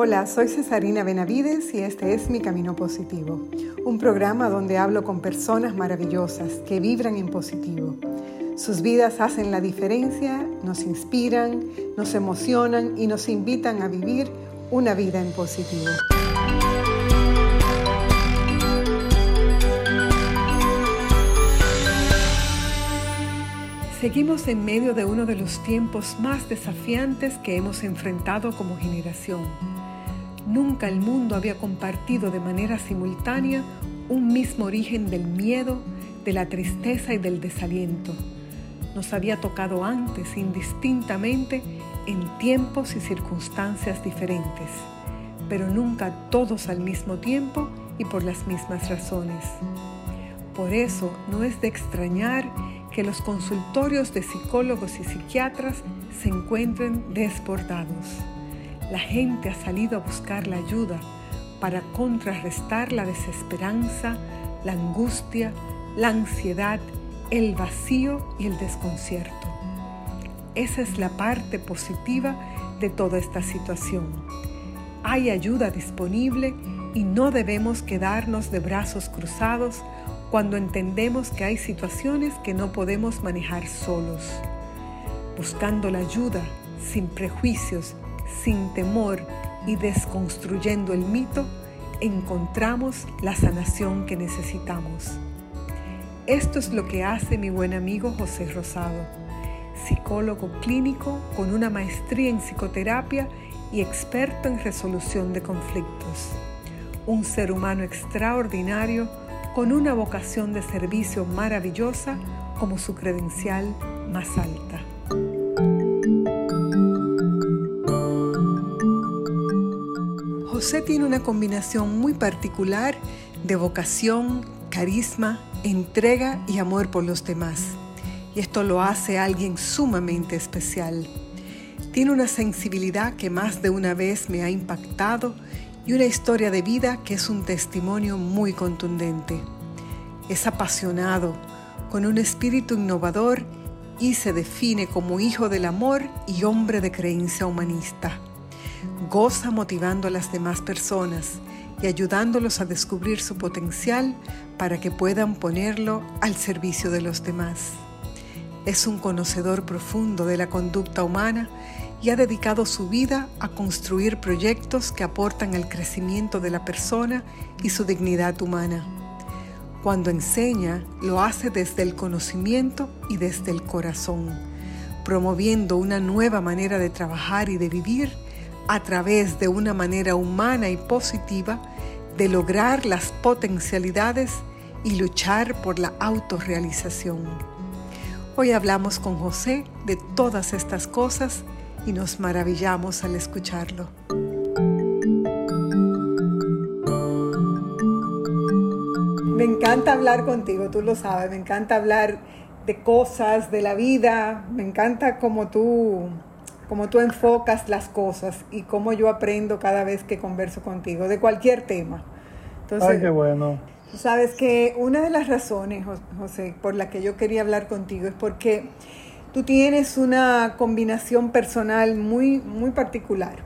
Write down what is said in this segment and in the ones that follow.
Hola, soy Cesarina Benavides y este es Mi Camino Positivo, un programa donde hablo con personas maravillosas que vibran en positivo. Sus vidas hacen la diferencia, nos inspiran, nos emocionan y nos invitan a vivir una vida en positivo. Seguimos en medio de uno de los tiempos más desafiantes que hemos enfrentado como generación. Nunca el mundo había compartido de manera simultánea un mismo origen del miedo, de la tristeza y del desaliento. Nos había tocado antes indistintamente en tiempos y circunstancias diferentes, pero nunca todos al mismo tiempo y por las mismas razones. Por eso no es de extrañar que los consultorios de psicólogos y psiquiatras se encuentren desbordados. La gente ha salido a buscar la ayuda para contrarrestar la desesperanza, la angustia, la ansiedad, el vacío y el desconcierto. Esa es la parte positiva de toda esta situación. Hay ayuda disponible y no debemos quedarnos de brazos cruzados cuando entendemos que hay situaciones que no podemos manejar solos. Buscando la ayuda, sin prejuicios, sin temor y desconstruyendo el mito, encontramos la sanación que necesitamos. Esto es lo que hace mi buen amigo José Rosado, psicólogo clínico con una maestría en psicoterapia y experto en resolución de conflictos. Un ser humano extraordinario con una vocación de servicio maravillosa como su credencial más alta. José tiene una combinación muy particular de vocación, carisma, entrega y amor por los demás. Y esto lo hace alguien sumamente especial. Tiene una sensibilidad que más de una vez me ha impactado y una historia de vida que es un testimonio muy contundente. Es apasionado, con un espíritu innovador y se define como hijo del amor y hombre de creencia humanista. Goza motivando a las demás personas y ayudándolos a descubrir su potencial para que puedan ponerlo al servicio de los demás. Es un conocedor profundo de la conducta humana y ha dedicado su vida a construir proyectos que aportan al crecimiento de la persona y su dignidad humana. Cuando enseña, lo hace desde el conocimiento y desde el corazón, promoviendo una nueva manera de trabajar y de vivir a través de una manera humana y positiva de lograr las potencialidades y luchar por la autorrealización. Hoy hablamos con José de todas estas cosas y nos maravillamos al escucharlo. Me encanta hablar contigo, tú lo sabes, me encanta hablar de cosas, de la vida, me encanta cómo tú, cómo tú enfocas las cosas y cómo yo aprendo cada vez que converso contigo, de cualquier tema. Entonces, Ay, qué bueno. Sabes que una de las razones, José, por la que yo quería hablar contigo es porque tú tienes una combinación personal muy, muy particular.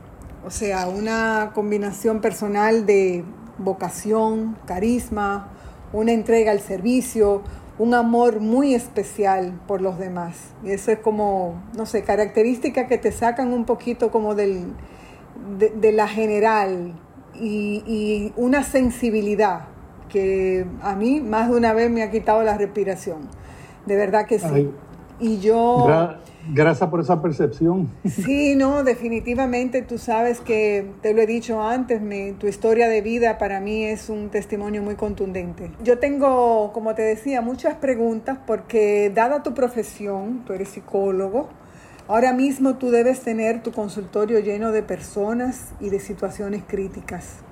O sea, una combinación personal de vocación, carisma, una entrega al servicio, un amor muy especial por los demás. Y eso es como, no sé, características que te sacan un poquito como del, de, la general y, una sensibilidad que a mí más de una vez me ha quitado la respiración. De verdad que sí. Y yo... gracias por esa percepción. Sí, no, definitivamente tú sabes que, te lo he dicho antes, mi, tu historia de vida para mí es un testimonio muy contundente. Yo tengo, como te decía, muchas preguntas porque dada tu profesión, tú eres psicólogo, ahora mismo tú debes tener tu consultorio lleno de personas y de situaciones críticas.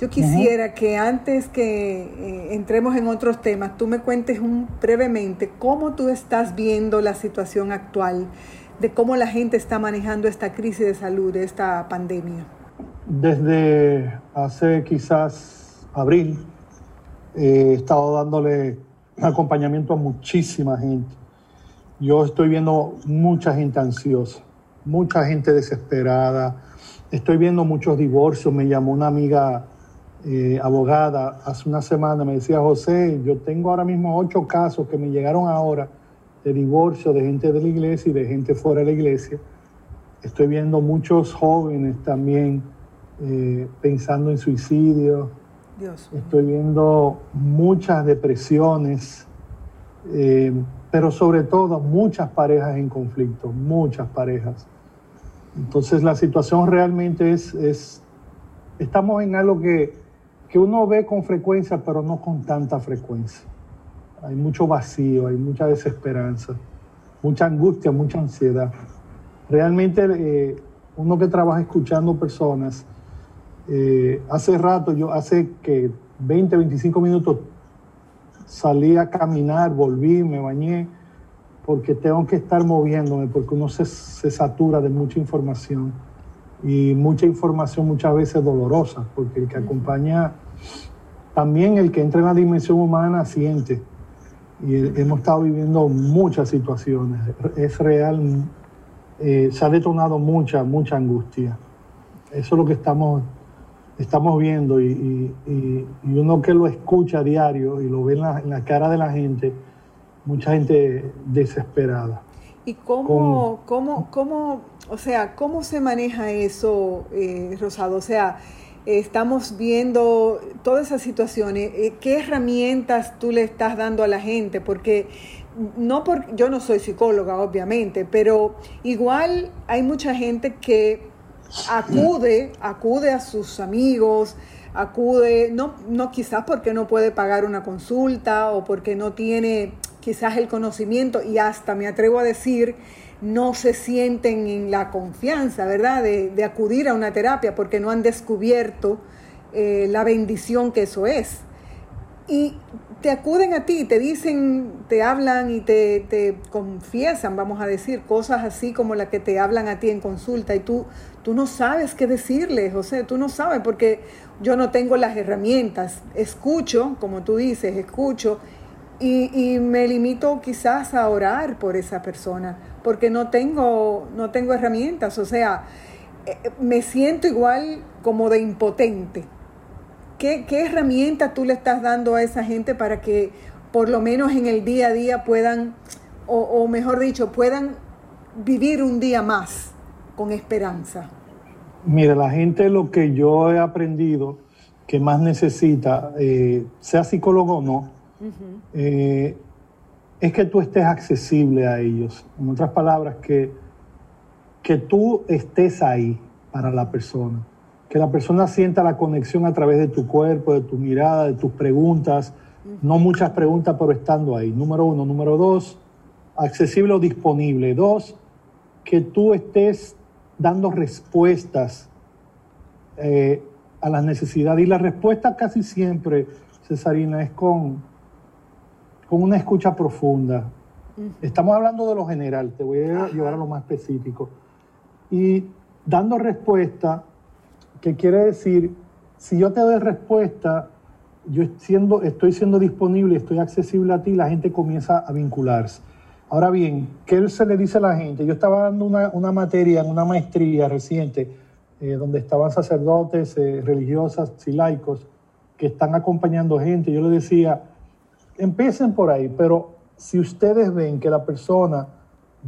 Yo quisiera que antes que eh, entremos en otros temas, tú me cuentes un, brevemente cómo tú estás viendo la situación actual, de cómo la gente está manejando esta crisis de salud, esta pandemia. Desde hace quizás abril he estado dándole acompañamiento a muchísima gente. Yo estoy viendo mucha gente ansiosa, mucha gente desesperada, estoy viendo muchos divorcios. Me llamó una amiga eh, abogada hace una semana, me decía, José, yo tengo ahora mismo ocho casos que me llegaron ahora de divorcio de gente de la iglesia y de gente fuera de la iglesia. Estoy viendo muchos jóvenes también eh, pensando en suicidio. Estoy viendo muchas depresiones, eh, pero sobre todo muchas parejas en conflicto, muchas parejas. Entonces la situación realmente es, es estamos en algo que, que uno ve con frecuencia, pero no con tanta frecuencia. Hay mucho vacío, hay mucha desesperanza, mucha angustia, mucha ansiedad. Realmente eh, uno que trabaja escuchando personas, eh, hace rato, yo hace que 20, 25 minutos salí a caminar, volví, me bañé, porque tengo que estar moviéndome, porque uno se, se satura de mucha información y mucha información muchas veces dolorosa, porque el que acompaña, también el que entra en la dimensión humana siente. Y hemos estado viviendo muchas situaciones. Es real, eh, se ha detonado mucha, mucha angustia. Eso es lo que estamos estamos viendo y, uno que lo escucha a diario y lo ve en la, cara de la gente, mucha gente desesperada. ¿Y cómo, cómo, cómo, o sea, cómo se maneja eso, eh, Rosado? O sea, estamos viendo todas esas situaciones. Eh, ¿Qué herramientas tú le estás dando a la gente? Porque no por, yo no soy psicóloga, obviamente, pero igual hay mucha gente que acude, acude a sus amigos, acude, no, no quizás porque no puede pagar una consulta o porque no tiene quizás el conocimiento y hasta me atrevo a decir, no se sienten en la confianza, ¿verdad?, de, acudir a una terapia porque no han descubierto eh, la bendición que eso es. Y te acuden a ti, te dicen, te hablan y te, te, confiesan, vamos a decir, cosas así como las que te hablan a ti en consulta y tú, tú no sabes qué decirle, José, tú no sabes porque yo no tengo las herramientas. Escucho, como tú dices, escucho y, y me limito quizás a orar por esa persona porque no tengo, no tengo herramientas, o sea, eh, me siento igual como de impotente ¿Qué, herramienta tú le estás dando a esa gente para que por lo menos en el día a día puedan, o, mejor dicho, puedan vivir un día más con esperanza? Mira, la gente lo que yo he aprendido que más necesita, eh, sea psicólogo o no, eh, es que tú estés accesible a ellos. En otras palabras, que, que tú estés ahí para la persona que la persona sienta la conexión a través de tu cuerpo, de tu mirada, de tus preguntas. No muchas preguntas, pero estando ahí. Número uno. Número dos, accesible o disponible. Dos, que tú estés dando respuestas eh, a las necesidades. Y la respuesta casi siempre, Cesarina, es con, con una escucha profunda. Estamos hablando de lo general, te voy a llevar a lo más específico. Y dando respuesta que quiere decir, si yo te doy respuesta, yo siendo, estoy siendo disponible, estoy accesible a ti, la gente comienza a vincularse. Ahora bien, ¿qué se le dice a la gente? Yo estaba dando una, materia en una maestría reciente, eh, donde estaban sacerdotes, eh, religiosas y laicos que están acompañando gente. Yo le decía, empiecen por ahí, pero si ustedes ven que la persona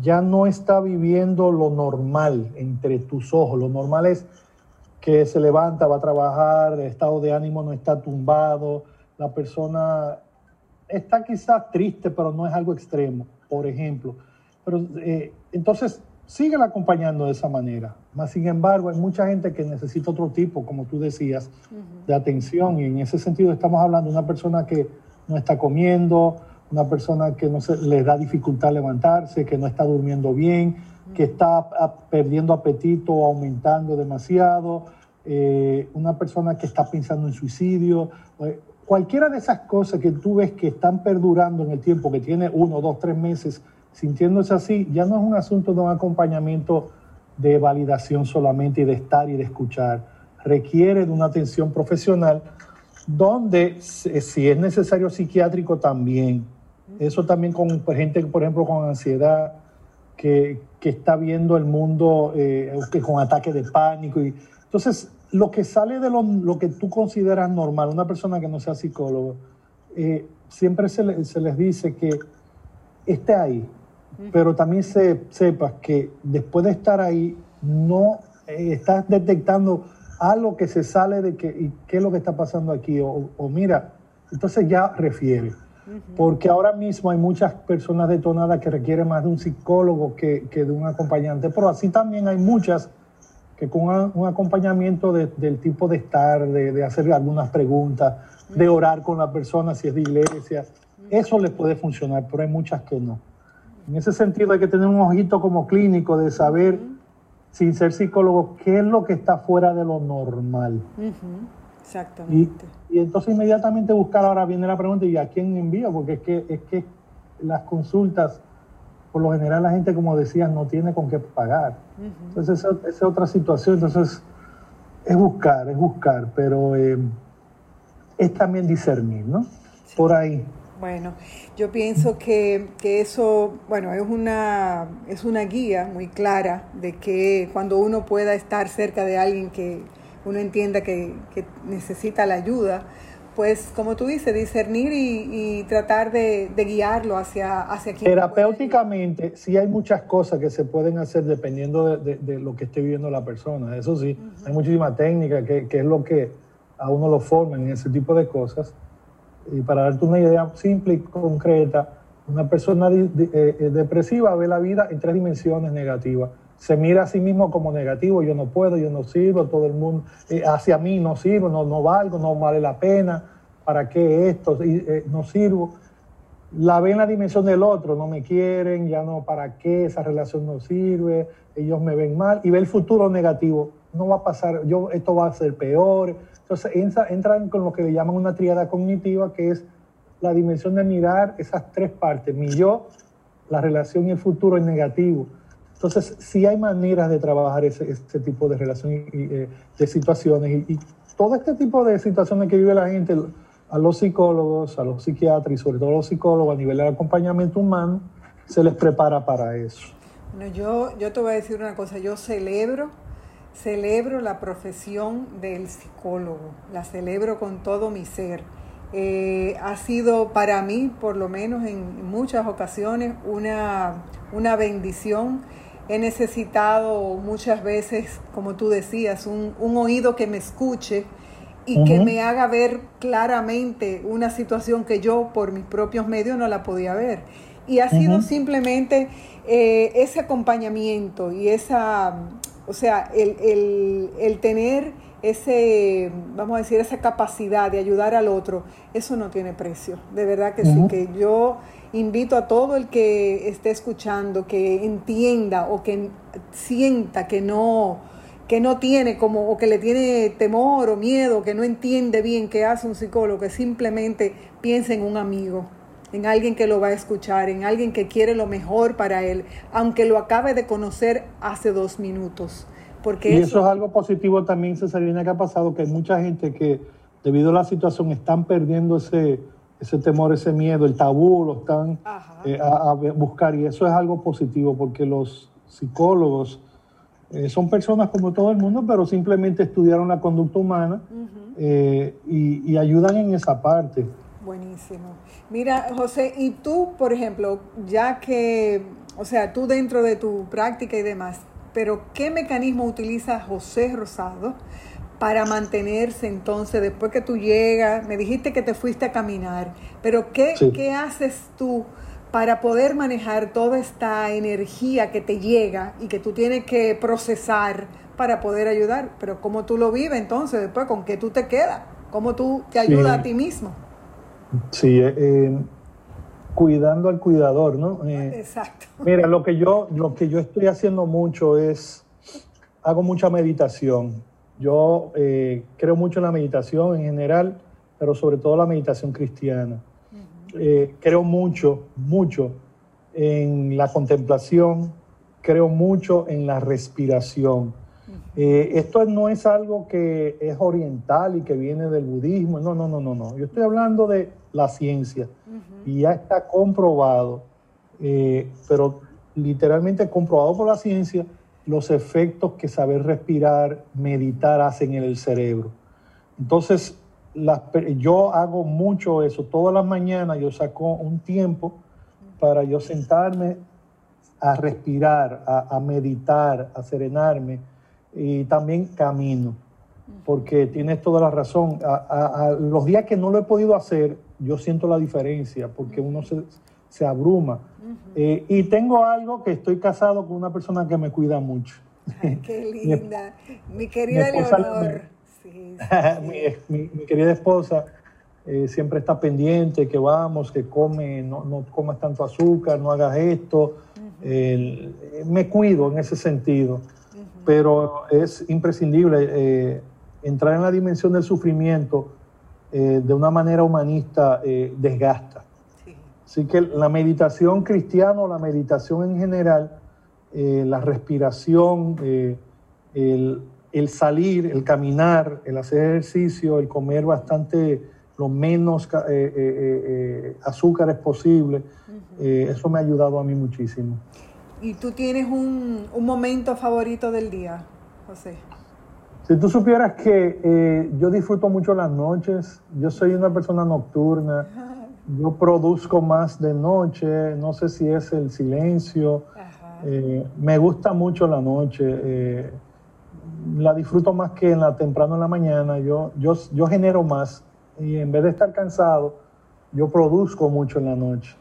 ya no está viviendo lo normal entre tus ojos, lo normal es que se levanta, va a trabajar, el estado de ánimo no está tumbado, la persona está quizás triste, pero no es algo extremo, por ejemplo. Pero eh, entonces siguen acompañando de esa manera. Más sin embargo, hay mucha gente que necesita otro tipo, como tú decías, de atención. Y en ese sentido estamos hablando de una persona que no está comiendo, una persona que no se, le da dificultad levantarse, que no está durmiendo bien, que está perdiendo apetito o aumentando demasiado, eh, una persona que está pensando en suicidio, eh, cualquiera de esas cosas que tú ves que están perdurando en el tiempo, que tiene uno, dos, tres meses sintiéndose así, ya no es un asunto de un acompañamiento de validación solamente y de estar y de escuchar. Requiere de una atención profesional donde si es necesario psiquiátrico también. Eso también con gente, por ejemplo, con ansiedad, que, está viendo el mundo eh, con ataques de pánico. Y, entonces, lo que sale de lo, que tú consideras normal, una persona que no sea psicólogo, eh, siempre se, les dice que esté ahí, pero también se, sepas que después de estar ahí, no eh, estás detectando algo que se sale de que, y qué es lo que está pasando aquí, o, mira, entonces ya refiere. Porque ahora mismo hay muchas personas detonadas que requieren más de un psicólogo que, que de un acompañante, pero así también hay muchas que con un acompañamiento del tipo de estar, de, de, hacer algunas preguntas, de orar con la persona si es de iglesia, eso les puede funcionar, pero hay muchas que no. En ese sentido hay que tener un ojito como clínico de saber, sin ser psicólogo, qué es lo que está fuera de lo normal. Exactamente. Y, entonces inmediatamente buscar, ahora viene la pregunta, ¿y a quién envío? Porque es que, es que las consultas por lo general la gente, como decías, no tiene con qué pagar. Entonces, esa, es otra situación. Entonces, es buscar, es buscar, pero eh, es también discernir, ¿no? Por ahí. Bueno, yo pienso que, que, eso, bueno, es una, es una guía muy clara de que cuando uno pueda estar cerca de alguien que uno entienda que, que necesita la ayuda, pues como tú dices, discernir y, tratar de, guiarlo hacia, hacia quien Terapéuticamente, sí hay muchas cosas que se pueden hacer dependiendo de, lo que esté viviendo la persona. Eso sí, hay muchísima técnica que, es lo que a uno lo forma en ese tipo de cosas. Y para darte una idea simple y concreta, una persona eh, eh, depresiva ve la vida en tres dimensiones negativas. Se mira a sí mismo como negativo, yo no puedo, yo no sirvo, todo el mundo, eh, hacia mí no sirvo, no, valgo, no vale la pena ¿para qué esto? No sirvo. La ve en la dimensión del otro, no me quieren, ya no, ¿para qué? Esa relación no sirve, ellos me ven mal y ve el futuro negativo. No va a pasar, yo, esto va a ser peor. Entonces entra, entran con lo que le llaman una triada cognitiva, que es la dimensión de mirar esas tres partes, mi yo, la relación y el futuro en negativo. Entonces, sí hay maneras de trabajar ese, tipo de relación y, eh, de situaciones. Y, y, todo este tipo de situaciones que vive la gente, a los psicólogos, a los psiquiatras y sobre todo a los psicólogos a nivel del acompañamiento humano, se les prepara para eso. Bueno, yo, yo te voy a decir una cosa, yo celebro, celebro la profesión del psicólogo, la celebro con todo mi ser. Eh, ha sido para mí, por lo menos en muchas ocasiones, una, una bendición. He necesitado muchas veces, como tú decías, un, un oído que me escuche, y que me haga ver claramente una situación que yo por mis propios medios no la podía ver. Y ha sido simplemente eh, ese acompañamiento y esa, o sea, el, el, tener ese, vamos a decir, esa capacidad de ayudar al otro, eso no tiene precio. De verdad que sí, que yo invito a todo el que esté escuchando, que entienda o que sienta que no, que no tiene como, o que le tiene temor o miedo, que no entiende bien qué hace un psicólogo, que simplemente piense en un amigo, en alguien que lo va a escuchar, en alguien que quiere lo mejor para él, aunque lo acabe de conocer hace dos minutos. Porque y eso, es algo positivo también, Cesarina, que ha pasado, que hay mucha gente que debido a la situación están perdiendo ese, ese temor, ese miedo, el tabú, lo están eh, a, buscar y eso es algo positivo porque los psicólogos eh, son personas como todo el mundo, pero simplemente estudiaron la conducta humana eh, y, ayudan en esa parte. Buenísimo. Mira, José, y tú, por ejemplo, ya que, o sea, tú dentro de tu práctica y demás, pero ¿qué mecanismo utiliza José Rosado para mantenerse entonces después que tú llegas? Me dijiste que te fuiste a caminar, pero ¿qué, ¿qué haces tú? para poder manejar toda esta energía que te llega y que tú tienes que procesar para poder ayudar. Pero ¿cómo tú lo vives entonces después? ¿Con qué tú te quedas? ¿Cómo tú te ayudas a ti mismo? Sí, eh, eh, cuidando al cuidador, ¿no? Eh, Exacto. Mira, lo que, yo, lo que yo estoy haciendo mucho es, hago mucha meditación. Yo creo mucho en la meditación en general, pero sobre todo la meditación cristiana. Eh, creo mucho, mucho en la contemplación, creo mucho en la respiración. Eh, esto no es algo que es oriental y que viene del budismo, no, no, no, no, no. Yo estoy hablando de la ciencia y ya está comprobado, eh, pero literalmente comprobado por la ciencia los efectos que saber respirar, meditar hacen en el cerebro. Entonces, yo hago mucho eso. Todas las mañanas yo saco un tiempo para yo sentarme a respirar, a, meditar, a serenarme y también camino, porque tienes toda la razón. A, los días que no lo he podido hacer, yo siento la diferencia, porque uno se, abruma. Eh, y tengo algo que estoy casado con una persona que me cuida mucho. qué linda. mi, querida Leonor. mi, querida esposa eh, siempre está pendiente, que vamos, que come, no, no comas tanto azúcar, no hagas esto. me cuido en ese sentido, pero es imprescindible eh, entrar en la dimensión del sufrimiento eh, de una manera humanista, desgasta. Así que la meditación cristiana, la meditación en general, la respiración, el, el salir, el caminar, el hacer ejercicio, el comer bastante, lo menos eh, eh, eh, azúcares posible, eso me ha ayudado a mí muchísimo. ¿Y tú tienes un, momento favorito del día, José? Si tú supieras que yo disfruto mucho las noches, yo soy una persona nocturna, yo produzco más de noche, no sé si es el silencio, me gusta mucho la noche la disfruto más que en la temprano en la mañana. Yo, yo, yo genero más y en vez de estar cansado, yo produzco mucho en la noche.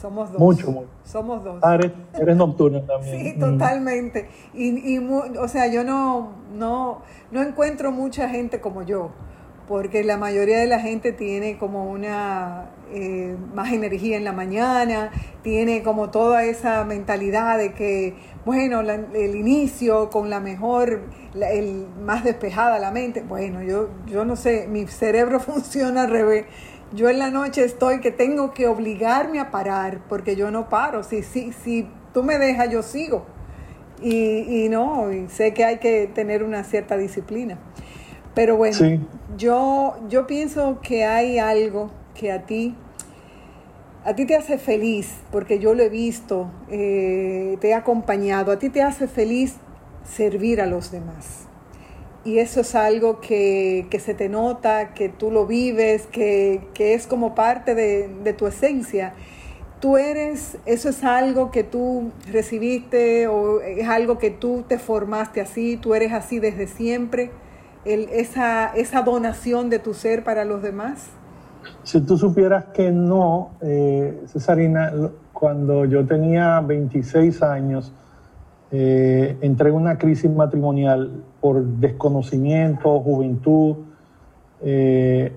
Somos dos. Mucho, mucho. Somos dos. Ah, eres, nocturna también. Sí, totalmente. Y, y, o sea, yo no, no, no encuentro mucha gente como yo porque la mayoría de la gente tiene como una eh, más energía en la mañana, tiene como toda esa mentalidad de que, bueno, el inicio con la mejor, el más despejada la mente. Bueno, yo, yo no sé, mi cerebro funciona al revés. Yo en la noche estoy que tengo que obligarme a parar porque yo no paro. Si, si, si tú me dejas, yo sigo. Y, y no, y sé que hay que tener una cierta disciplina. Pero bueno, yo, yo pienso que hay algo que a ti, a ti te hace feliz, porque yo lo he visto, eh, te he acompañado, a ti te hace feliz servir a los demás. Y eso es algo que, se te nota, que tú lo vives, que, es como parte de, de, tu esencia. Tú eres, eso es algo que tú recibiste o es algo que tú te formaste así, tú eres así desde siempre esa, esa donación de tu ser para los demás? Si tú supieras que no, eh, Cesarina, cuando yo tenía 26 años, eh, entré en una crisis matrimonial por desconocimiento, juventud. Eh,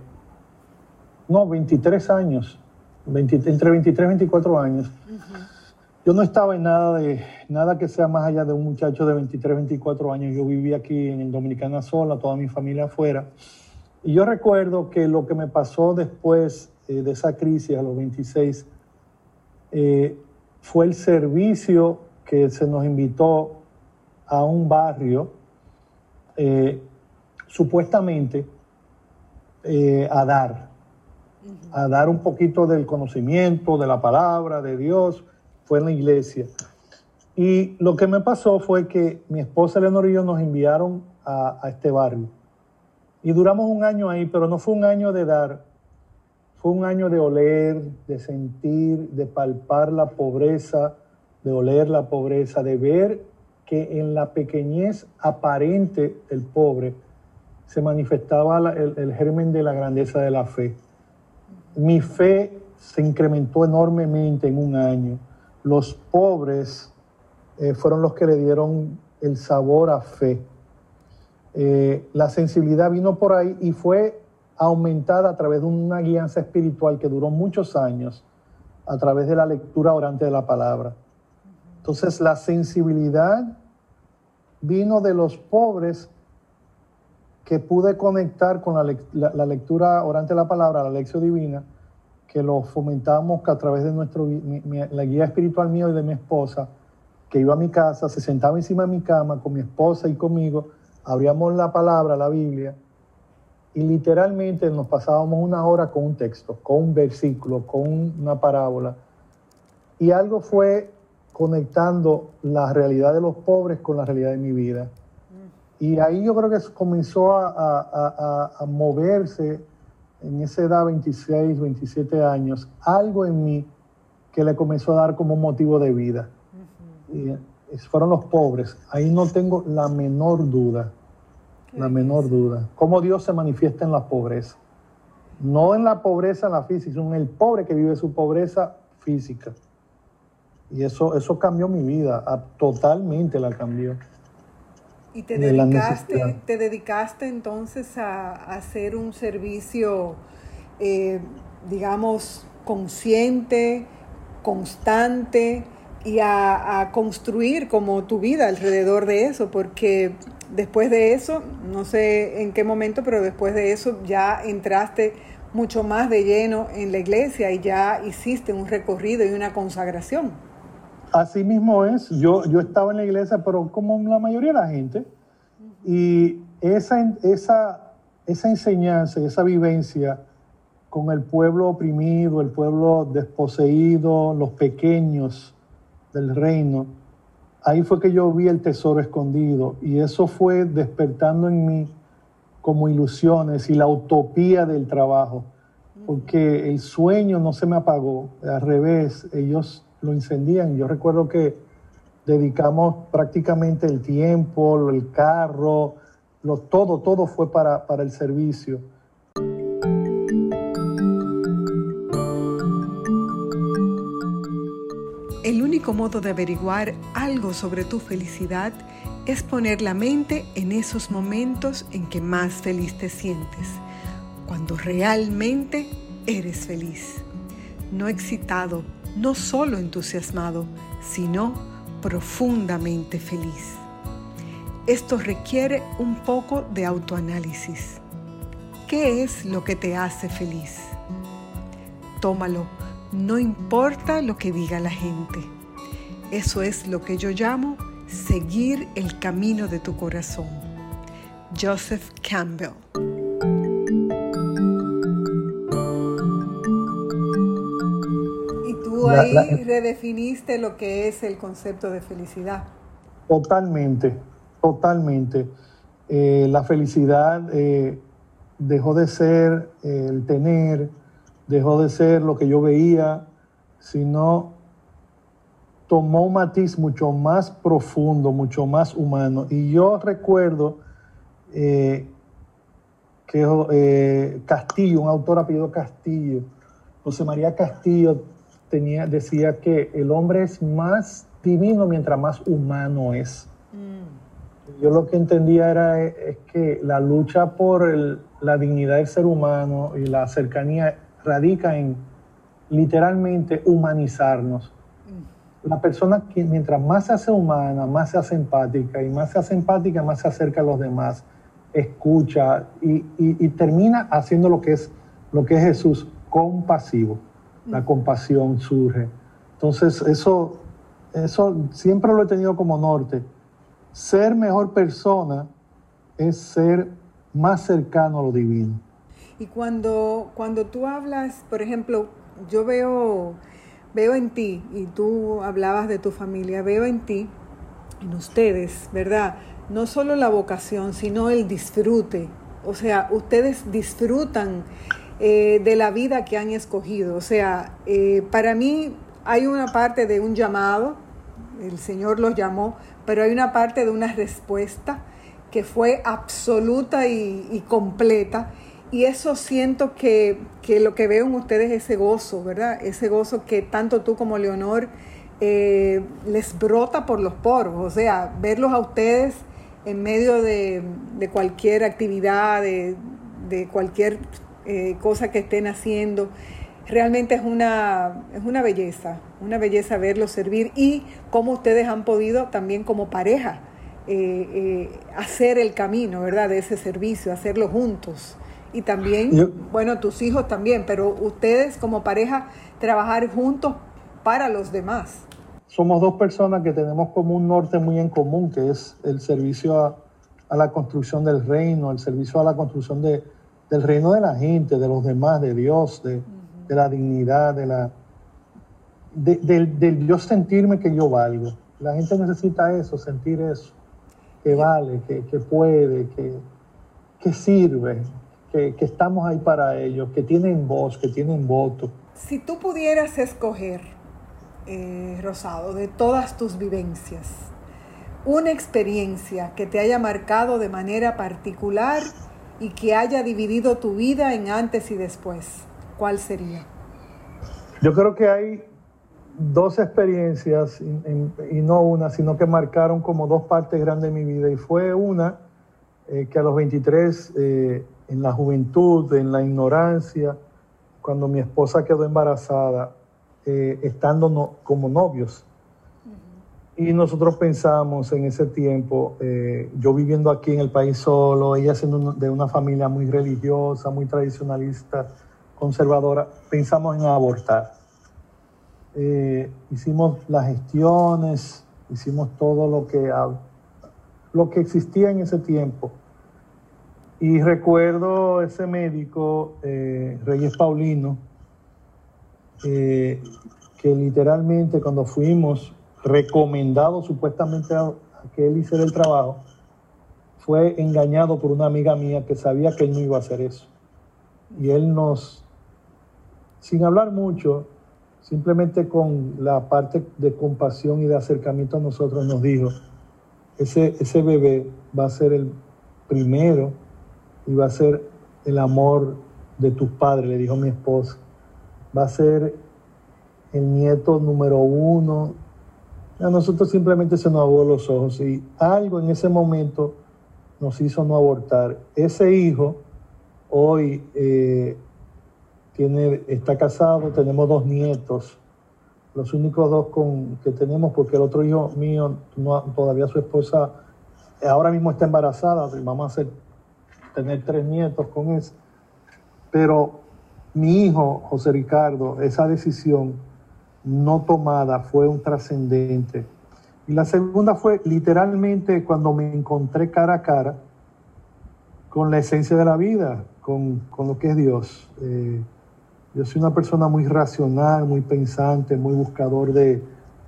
no, 23 años, entre 23 y 24 años. Yo no estaba en nada de nada que sea más allá de un muchacho de 23, 24 años. Yo vivía aquí en Dominicana sola, toda mi familia afuera. Y yo recuerdo que lo que me pasó después eh, de esa crisis a los 26 eh, fue el servicio que se nos invitó a un barrio, eh, supuestamente a dar, a dar un poquito del conocimiento, de la palabra, de Dios fue en la iglesia. Y lo que me pasó fue que mi esposa Eleonor y yo nos enviaron a, este barrio. Y duramos un año ahí, pero no fue un año de dar, fue un año de oler, de sentir, de palpar la pobreza, de oler la pobreza, de ver que en la pequeñez aparente del pobre se manifestaba el, germen de la grandeza de la fe. Mi fe se incrementó enormemente en un año los pobres eh, fueron los que le dieron el sabor a fe. Eh, la sensibilidad vino por ahí y fue aumentada a través de una guianza espiritual que duró muchos años, a través de la lectura orante de la palabra. Entonces la sensibilidad vino de los pobres que pude conectar con la, lectura orante la palabra, la lección divina, que lo fomentamos a través de nuestro, la guía espiritual mío y de mi esposa, que iba a mi casa, se sentaba encima de mi cama con mi esposa y conmigo, abríamos la palabra, la Biblia, y literalmente nos pasábamos una hora con un texto, con un versículo, con una parábola. Y algo fue conectando la realidad de los pobres con la realidad de mi vida. Y ahí yo creo que comenzó a, moverse en esa edad, 26, 27 años, algo en mí que le comenzó a dar como motivo de vida. Y fueron los pobres. Ahí no tengo la menor duda, la menor duda. Cómo Dios se manifiesta en la pobreza. No en la pobreza en la física, sino en el pobre que vive su pobreza física. Y eso, eso cambió mi vida, totalmente la cambió. ¿Y te dedicaste, te dedicaste entonces a, hacer un servicio, eh, digamos, consciente, constante y a, construir como tu vida alrededor de eso? Porque después de eso, no sé en qué momento, pero después de eso ya entraste mucho más de lleno en la iglesia y ya hiciste un recorrido y una consagración. Así mismo es, yo, yo estaba en la iglesia, pero como la mayoría de la gente, y esa, esa, esa enseñanza, esa vivencia con el pueblo oprimido, el pueblo desposeído, los pequeños del reino, ahí fue que yo vi el tesoro escondido y eso fue despertando en mí como ilusiones y la utopía del trabajo, porque el sueño no se me apagó, al revés, ellos lo encendían. Yo recuerdo que dedicamos prácticamente el tiempo, el carro, lo, todo, todo fue para, para el servicio. El único modo de averiguar algo sobre tu felicidad es poner la mente en esos momentos en que más feliz te sientes, cuando realmente eres feliz, no excitado, no solo entusiasmado, sino profundamente feliz. Esto requiere un poco de autoanálisis. ¿Qué es lo que te hace feliz? Tómalo, no importa lo que diga la gente. Eso es lo que yo llamo seguir el camino de tu corazón. Joseph Campbell ahí redefiniste lo que es el concepto de felicidad. Totalmente, totalmente. Eh, la felicidad eh, dejó de ser el tener, dejó de ser lo que yo veía, sino tomó un matiz mucho más profundo, mucho más humano. Y yo recuerdo eh, que Castillo, un autor apellido Castillo, José María Castillo, decía que el hombre es más divino mientras más humano es. Mm. Yo lo que entendía era es que la lucha por la dignidad del ser humano y la cercanía radica en literalmente humanizarnos. Mm. La persona que mientras más se hace humana, más se hace empática y más se hace empática, más se acerca a los demás, escucha y, y termina haciendo lo que es lo que es Jesús, compasivo la compasión surge. Entonces, eso, eso siempre lo he tenido como norte. Ser mejor persona es ser más cercano a lo divino. Y cuando, cuando tú hablas, por ejemplo, yo veo, veo en ti, y tú hablabas de tu familia, veo en ti, en ustedes, ¿verdad? No solo la vocación, sino el disfrute. O sea, ustedes disfrutan eh, de la vida que han escogido. O sea, eh, para mí hay una parte de un llamado, el Señor los llamó, pero hay una parte de una respuesta que fue absoluta y, completa. Y eso siento que, lo que veo en ustedes es ese gozo, ¿verdad? Ese gozo que tanto tú como Leonor eh, les brota por los poros. O sea, verlos a ustedes en medio de, cualquier actividad, de, de cualquier eh, cosa que estén haciendo. Realmente es una, es una belleza, una belleza verlos servir y cómo ustedes han podido también como pareja eh, eh, hacer el camino, ¿verdad? De ese servicio, hacerlo juntos. Y también, bueno, tus hijos también, pero ustedes como pareja trabajar juntos para los demás. Somos dos personas que tenemos como un norte muy en común, que es el servicio a, a la construcción del reino, el servicio a la construcción de, del reino de la gente, de los demás, de Dios, de, la dignidad, de la... del, yo sentirme que yo valgo. La gente necesita eso, sentir eso, que vale, que, puede, que, que sirve, que, estamos ahí para ellos, que tienen voz, que tienen voto. Si tú pudieras escoger, eh, Rosado, de todas tus vivencias, una experiencia que te haya marcado de manera particular y que haya dividido tu vida en antes y después, ¿cuál sería? Yo creo que hay dos experiencias, y, no una, sino que marcaron como dos partes grandes de mi vida. Y fue una eh, que a los 23, eh, en la juventud, en la ignorancia, cuando mi esposa quedó embarazada, eh, estando como novios. Y nosotros pensamos en ese tiempo, yo viviendo aquí en el país solo, ella siendo de una familia muy religiosa, muy tradicionalista, conservadora, pensamos en abortar. Eh, hicimos las gestiones, hicimos todo lo que, lo que existía en ese tiempo. Y recuerdo ese médico, eh, Reyes Paulino, eh, que literalmente cuando fuimos recomendados supuestamente a, que él hiciera el trabajo, fue engañado por una amiga mía que sabía que él no iba a hacer eso. Y él nos, sin hablar mucho, simplemente con la parte de compasión y de acercamiento a nosotros nos dijo, ese, ese bebé va a ser el primero y va a ser el amor de tus padres, le dijo mi esposa, va a ser el nieto número uno. A nosotros simplemente se nos abrió los ojos y algo en ese momento nos hizo no abortar. Ese hijo hoy eh, tiene, está casado, tenemos dos nietos, los únicos dos con, que tenemos, porque el otro hijo mío, todavía su esposa, ahora mismo está embarazada, vamos a hacer, tener tres nietos con eso. Pero mi hijo, José Ricardo, esa decisión no tomada fue un trascendente. Y la segunda fue literalmente cuando me encontré cara a cara con la esencia de la vida, con, con lo que es Dios. Eh, yo soy una persona muy racional, muy pensante, muy buscador de...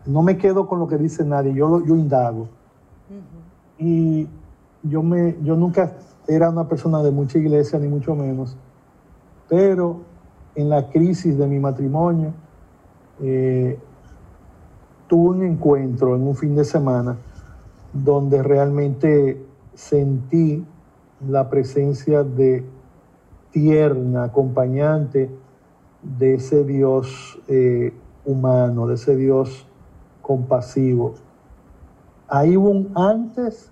No me quedo con lo que dice nadie, yo, yo indago. Y yo, me, yo nunca era una persona de mucha iglesia, ni mucho menos, pero en la crisis de mi matrimonio eh, tuve un encuentro en un fin de semana donde realmente sentí la presencia de tierna, acompañante, de ese Dios eh, humano, de ese Dios compasivo. Ahí hubo un antes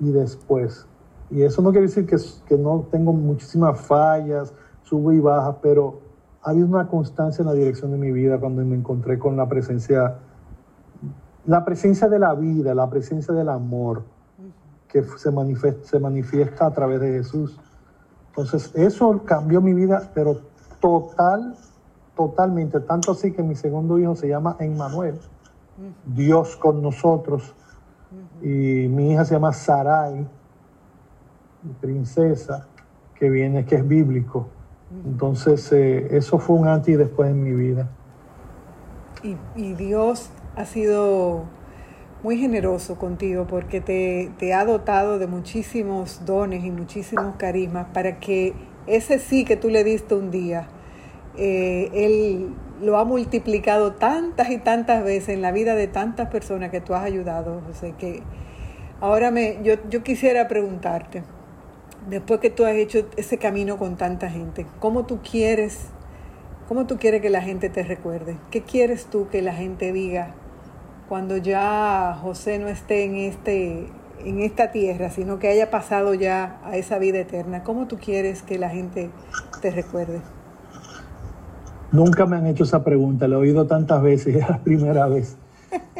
y después. Y eso no quiere decir que, no tengo muchísimas fallas, subo y baja, pero ha una constancia en la dirección de mi vida cuando me encontré con la presencia, la presencia de la vida, la presencia del amor que se manifiesta, se manifiesta a través de Jesús. Entonces, eso cambió mi vida, pero total totalmente, tanto así que mi segundo hijo se llama Emmanuel, Dios con nosotros, y mi hija se llama Sarai, princesa, que viene, que es bíblico. Entonces, eh, eso fue un antes y después en mi vida. Y, Dios ha sido muy generoso contigo porque te, te ha dotado de muchísimos dones y muchísimos carismas para que ese sí que tú le diste un día, eh, Él lo ha multiplicado tantas y tantas veces en la vida de tantas personas que tú has ayudado, José, que ahora me, yo, yo quisiera preguntarte, después que tú has hecho ese camino con tanta gente, ¿cómo tú quieres, cómo tú quieres que la gente te recuerde? ¿Qué quieres tú que la gente diga cuando ya José no esté en este en esta tierra, sino que haya pasado ya a esa vida eterna? ¿Cómo tú quieres que la gente te recuerde? Nunca me han hecho esa pregunta, la he oído tantas veces, es la primera vez.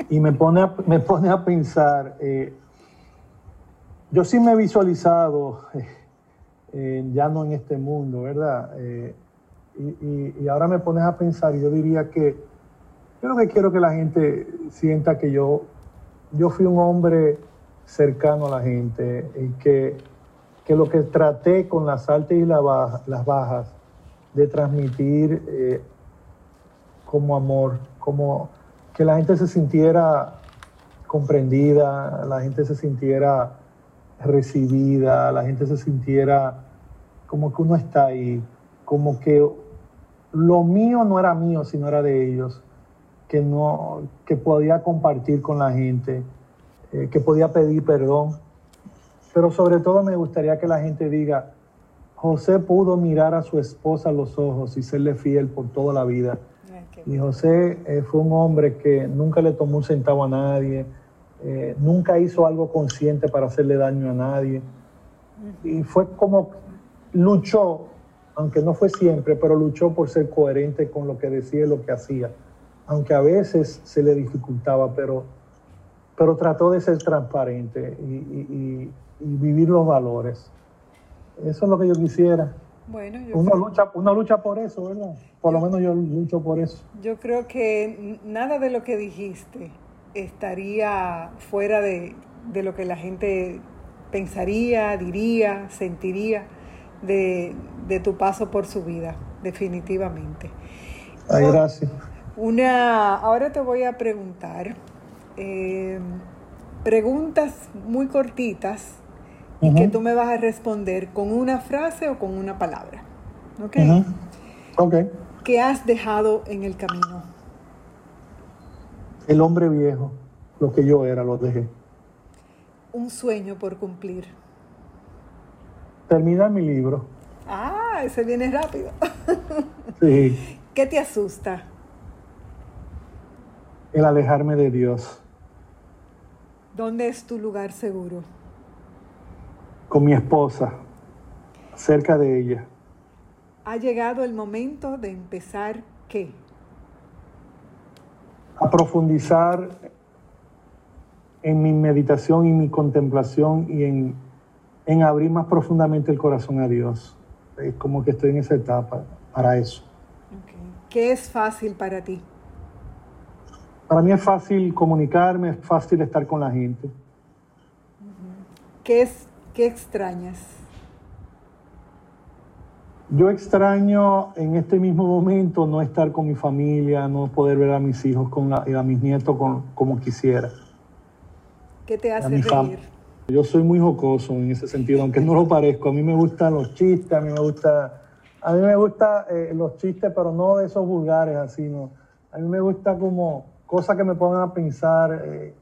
Y me pone a, me pone a pensar, eh, yo sí me he visualizado, eh, ya no en este mundo, ¿verdad? Eh, y, ahora me pones a pensar, yo diría que yo lo que quiero que la gente sienta que yo, yo fui un hombre cercano a la gente y que, que lo que traté con las altas y las bajas de transmitir como amor, como que la gente se sintiera comprendida, la gente se sintiera recibida, la gente se sintiera como que uno está ahí, como que lo mío no era mío, sino era de ellos, que, no, que podía compartir con la gente, eh, que podía pedir perdón. Pero sobre todo me gustaría que la gente diga, José pudo mirar a su esposa a los ojos y serle fiel por toda la vida. Y José eh, fue un hombre que nunca le tomó un centavo a nadie, eh, nunca hizo algo consciente para hacerle daño a nadie. Y fue como luchó, aunque no fue siempre, pero luchó por ser coherente con lo que decía y lo que hacía. Aunque a veces se le dificultaba, pero, pero trató de ser transparente y vivir los valores. Eso es lo que yo quisiera. Bueno, uno, lucha, uno lucha por eso, ¿verdad? Por lo menos yo lucho por eso. Yo creo que nada de lo que dijiste estaría fuera de, lo que la gente pensaría, diría, sentiría de, tu paso por su vida, definitivamente. Ay, gracias. Una, ahora te voy a preguntar eh, preguntas muy cortitas y que tú me vas a responder con una frase o con una palabra. ¿Ok? Ok. ¿Qué has dejado en el camino? El hombre viejo, lo que yo era, lo dejé. Un sueño por cumplir. Terminar mi libro. Ah, ese viene rápido. sí. ¿Qué te asusta? El alejarme de Dios. ¿Dónde es tu lugar seguro? con mi esposa, cerca de ella. Ha llegado el momento de empezar qué? A profundizar en mi meditación y mi contemplación y en, abrir más profundamente el corazón a Dios. Es como que estoy en esa etapa para eso. ¿Qué es fácil para ti? Para mí es fácil comunicarme, es fácil estar con la gente. ¿Qué es ¿Qué extrañas? Yo extraño en este mismo momento no estar con mi familia, no poder ver a mis hijos con y a mis nietos como quisiera. ¿Qué te hace reír? Yo soy muy jocoso en ese sentido, aunque no lo parezco. A mí me gustan los chistes, a mí me gusta, a mí me gusta eh, los chistes, pero no de esos vulgares así, no. A mí me gusta como cosas que me pongan a pensar. Eh,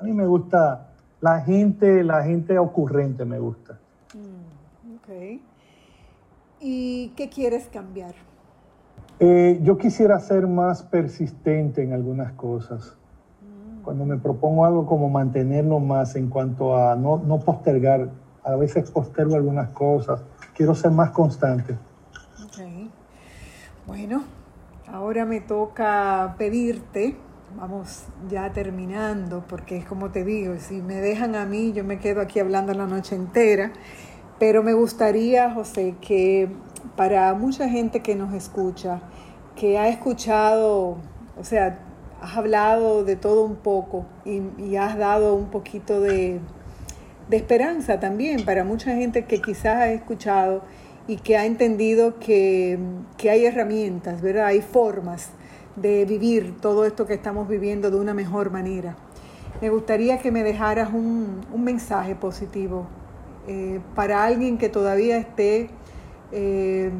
a mí me gusta la gente, la gente ocurrente me gusta. Mm, ok. ¿Y qué quieres cambiar? Eh, yo quisiera ser más persistente en algunas cosas. Mm. Cuando me propongo algo como mantenerlo más en cuanto a no, no postergar, a veces postergo algunas cosas, quiero ser más constante. Ok. Bueno, ahora me toca pedirte vamos ya terminando, porque es como te digo, si me dejan a mí, yo me quedo aquí hablando la noche entera, pero me gustaría, José, que para mucha gente que nos escucha, que ha escuchado, o sea, has hablado de todo un poco y, has dado un poquito de, esperanza también para mucha gente que quizás ha escuchado y que ha entendido que, que hay herramientas, ¿verdad? Hay formas de vivir todo esto que estamos viviendo de una mejor manera. Me gustaría que me dejaras un, mensaje positivo eh, para alguien que todavía esté eh,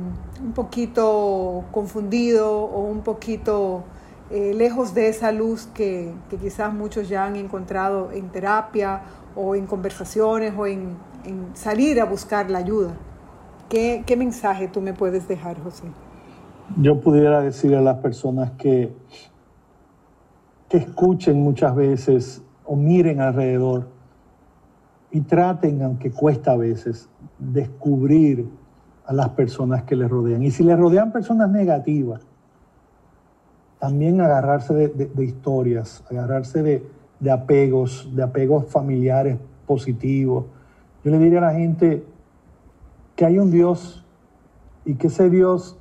un poquito confundido o un poquito eh, lejos de esa luz que, quizás muchos ya han encontrado en terapia o en conversaciones o en, salir a buscar la ayuda. ¿Qué, ¿Qué mensaje tú me puedes dejar, José? yo pudiera decir a las personas que, que escuchen muchas veces o miren alrededor y traten, aunque cuesta a veces, descubrir a las personas que les rodean. Y si les rodean personas negativas, también agarrarse de, historias, agarrarse de, de, apegos, de apegos familiares positivos. Yo le diría a la gente que hay un Dios y que ese Dios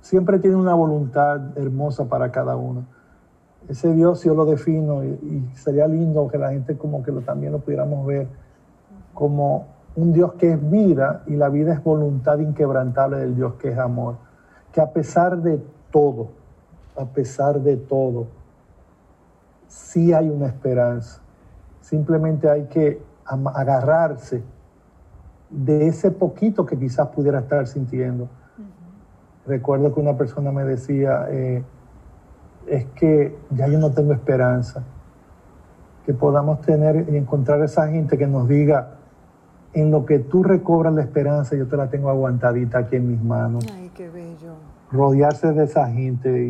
siempre tiene una voluntad hermosa para cada uno. Ese Dios yo lo defino y, sería lindo que la gente como que lo, también lo pudiéramos ver como un Dios que es vida y la vida es voluntad inquebrantable del Dios que es amor. Que a pesar de todo, a pesar de todo, sí hay una esperanza. Simplemente hay que agarrarse de ese poquito que quizás pudiera estar sintiendo. Recuerdo que una persona me decía, eh, es que ya yo no tengo esperanza, que podamos tener y encontrar esa gente que nos diga, en lo que tú recobras la esperanza, yo te la tengo aguantadita aquí en mis manos. Ay, qué bello. Rodearse de esa gente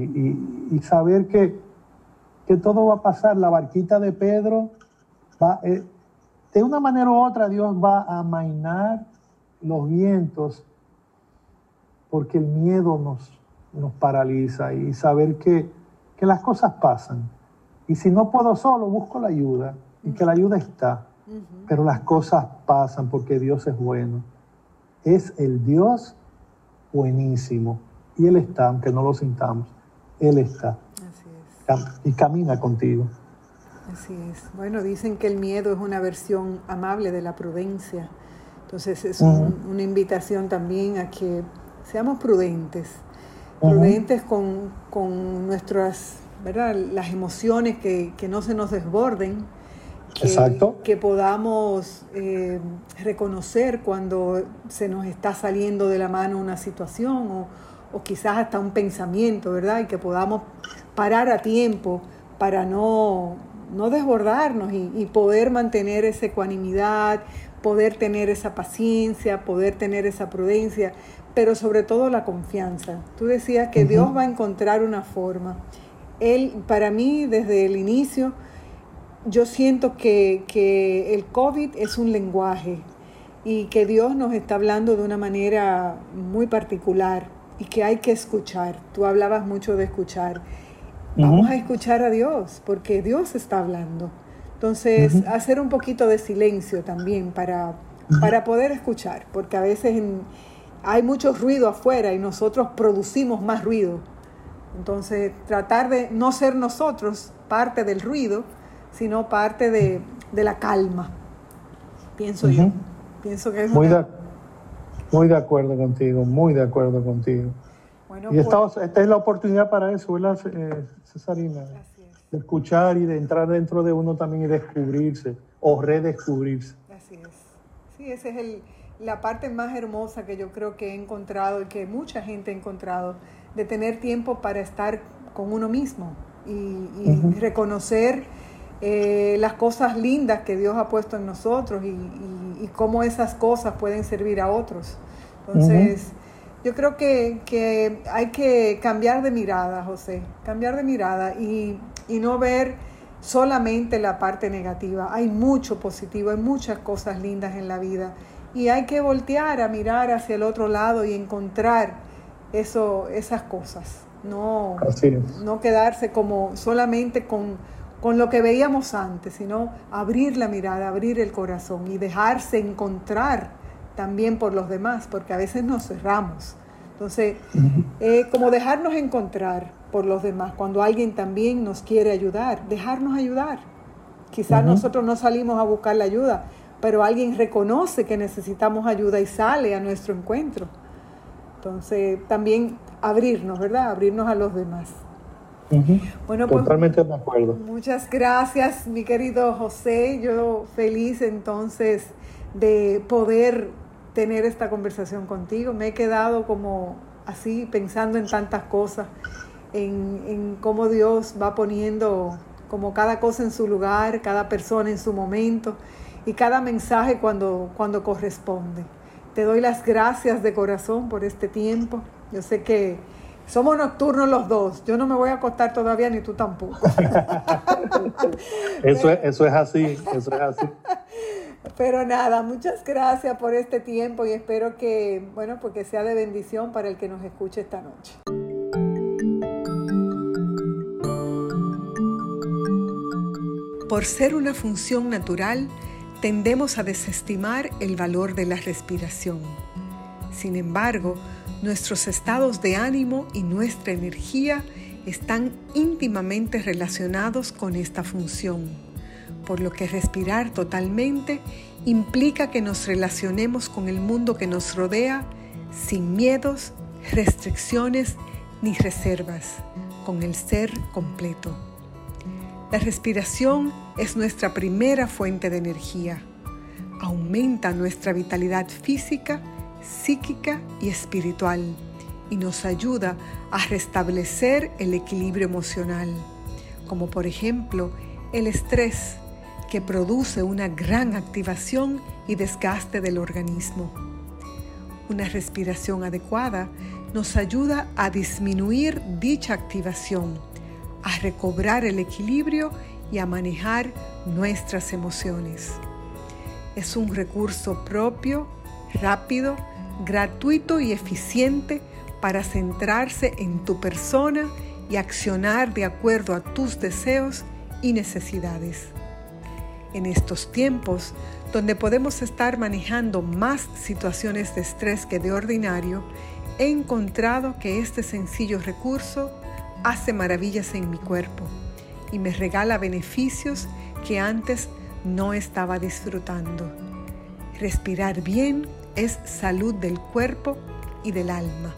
y, saber que, que, todo va a pasar. La barquita de Pedro va, eh, de una manera u otra Dios va a amainar los vientos porque el miedo nos, nos paraliza y saber que, que las cosas pasan. Y si no puedo solo, busco la ayuda y que la ayuda está. Pero las cosas pasan porque Dios es bueno. Es el Dios buenísimo. Y Él está, aunque no lo sintamos. Él está. Así es. Y camina contigo. Así es. Bueno, dicen que el miedo es una versión amable de la prudencia. Entonces es una invitación también a que seamos prudentes. Prudentes con, con, nuestras, ¿verdad? Las emociones que, que no se nos desborden que, podamos eh, reconocer cuando se nos está saliendo de la mano una situación o, o, quizás hasta un pensamiento, ¿verdad? Y que podamos parar a tiempo para no, no desbordarnos y, y, poder mantener esa ecuanimidad, poder tener esa paciencia, poder tener esa prudencia, pero sobre todo la confianza. Tú decías que Dios va a encontrar una forma. Él, para mí, desde el inicio, yo siento que, el COVID es un lenguaje y que Dios nos está hablando de una manera muy particular y que hay que escuchar. Tú hablabas mucho de escuchar. Vamos a escuchar a Dios porque Dios está hablando. Entonces, hacer un poquito de silencio también para, para poder escuchar, porque a veces hay mucho ruido afuera y nosotros producimos más ruido. Entonces, tratar de no ser nosotros parte del ruido, sino parte de, la calma, pienso yo. Pienso que es muy, de, muy de acuerdo contigo, muy de acuerdo contigo. y pues esta, es la oportunidad para eso, ¿verdad, eh, Cesarina? De escuchar y de entrar dentro de uno también y descubrirse o redescubrirse. Así es. Sí, esa es el, la parte más hermosa que yo creo que he encontrado y que mucha gente ha encontrado, de tener tiempo para estar con uno mismo y, reconocer eh, las cosas lindas que Dios ha puesto en nosotros y, cómo esas cosas pueden servir a otros. Entonces, yo creo que, hay que cambiar de mirada, José, cambiar de mirada y, no ver solamente la parte negativa. Hay mucho positivo, hay muchas cosas lindas en la vida y hay que voltear a mirar hacia el otro lado y encontrar eso, esas cosas. No, no quedarse como solamente con con lo que veíamos antes, sino abrir la mirada, abrir el corazón y dejarse encontrar también por los demás, porque a veces nos cerramos. Entonces, eh, como dejarnos encontrar por los demás, cuando alguien también nos quiere ayudar, dejarnos ayudar. Quizás nosotros no salimos a buscar la ayuda, pero alguien reconoce que necesitamos ayuda y sale a nuestro encuentro. Entonces, también abrirnos, ¿verdad? Abrirnos a los demás. Bueno, pues, Totalmente de acuerdo. Muchas gracias, mi querido José. Yo feliz entonces de poder tener esta conversación contigo. Me he quedado como así pensando en tantas cosas, en, en cómo Dios va poniendo como cada cosa en su lugar, cada persona en su momento y cada mensaje cuando, cuando corresponde. Te doy las gracias de corazón por este tiempo. Yo sé que somos nocturnos los dos. Yo no me voy a acostar todavía ni tú tampoco. eso, es, eso es así, eso es así. Pero nada, muchas gracias por este tiempo y espero que, bueno, porque sea de bendición para el que nos escuche esta noche. Por ser una función natural, tendemos a desestimar el valor de la respiración. Sin embargo, Nuestros estados de ánimo y nuestra energía están íntimamente relacionados con esta función, por lo que respirar totalmente implica que nos relacionemos con el mundo que nos rodea sin miedos, restricciones ni reservas, con el ser completo. La respiración es nuestra primera fuente de energía. Aumenta nuestra vitalidad física, psíquica y espiritual y nos ayuda a restablecer el equilibrio emocional, como por ejemplo el estrés, que produce una gran activación y desgaste del organismo. Una respiración adecuada nos ayuda a disminuir dicha activación, a recobrar el equilibrio y a manejar nuestras emociones. Es un recurso propio, rápido, gratuito y eficiente para centrarse en tu persona y accionar de acuerdo a tus deseos y necesidades. En estos tiempos, donde podemos estar manejando más situaciones de estrés que de ordinario, he encontrado que este sencillo recurso hace maravillas en mi cuerpo y me regala beneficios que antes no estaba disfrutando. Respirar bien es salud del cuerpo y del alma.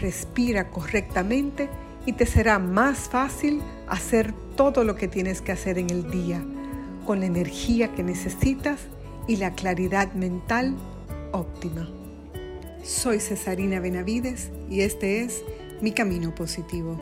Respira correctamente y te será más fácil hacer todo lo que tienes que hacer en el día, con la energía que necesitas y la claridad mental óptima. Soy Cesarina Benavides y este es Mi Camino Positivo.